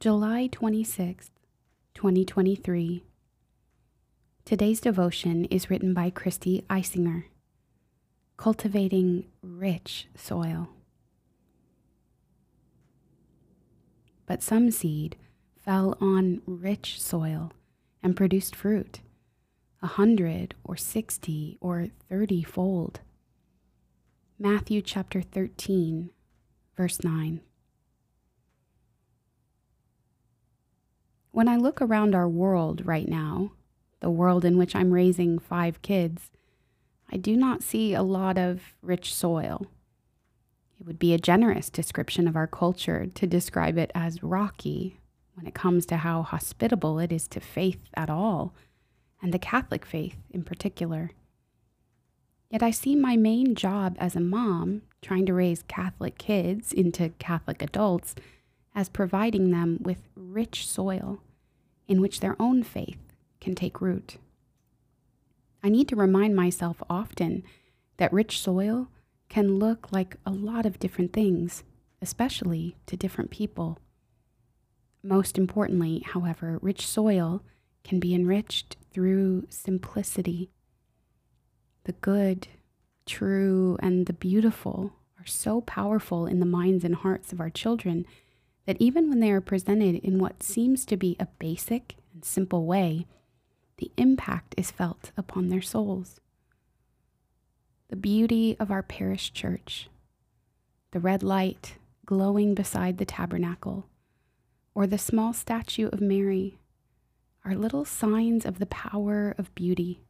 July 26th, 2023. Today's devotion is written by Christy Isinger. Cultivating rich soil. But some seed fell on rich soil and produced fruit, a hundred or sixty or thirty fold. Matthew chapter 13, verse 9. When I look around our world right now, the world in which I'm raising five kids, I do not see a lot of rich soil. It would be a generous description of our culture to describe it as rocky when it comes to how hospitable it is to faith at all, and the Catholic faith in particular. Yet I see my main job as a mom, trying to raise Catholic kids into Catholic adults, as providing them with rich soil in which their own faith can take root. I need to remind myself often that rich soil can look like a lot of different things, especially to different people. Most importantly, however, rich soil can be enriched through simplicity. The good, true, and the beautiful are so powerful in the minds and hearts of our children that even when they are presented in what seems to be a basic and simple way, the impact is felt upon their souls. The beauty of our parish church, the red light glowing beside the tabernacle, or the small statue of Mary are little signs of the power of beauty.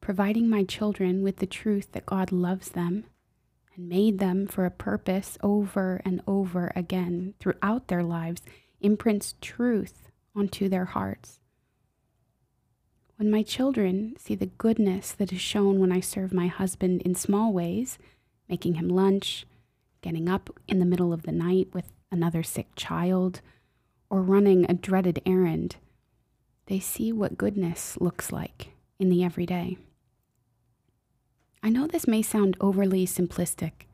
Providing my children with the truth that God loves them and made them for a purpose over and over again throughout their lives imprints truth onto their hearts. When my children see the goodness that is shown when I serve my husband in small ways, making him lunch, getting up in the middle of the night with another sick child, or running a dreaded errand, they see what goodness looks like in the everyday. I know this may sound overly simplistic,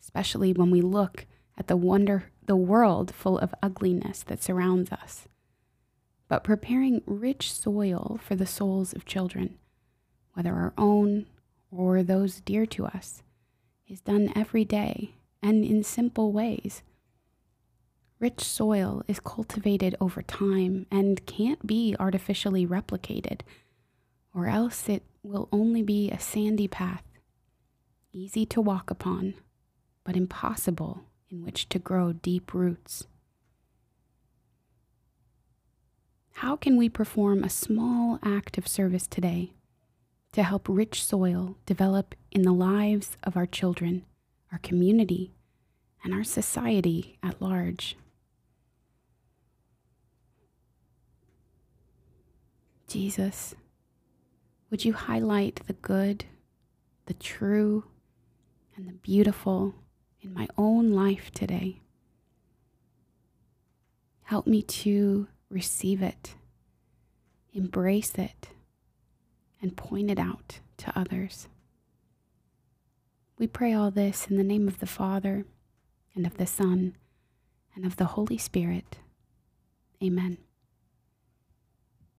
especially when we look at the wonder the world full of ugliness that surrounds us. But preparing rich soil for the souls of children, whether our own or those dear to us, is done every day and in simple ways Rich soil is cultivated over time and can't be artificially replicated, or else it will only be a sandy path, easy to walk upon, but impossible in which to grow deep roots. How can we perform a small act of service today to help rich soil develop in the lives of our children, our community, and our society at large? Jesus, would you highlight the good, the true, and the beautiful in my own life today? Help me to receive it, embrace it, and point it out to others. We pray all this in the name of the Father, and of the Son, and of the Holy Spirit. Amen.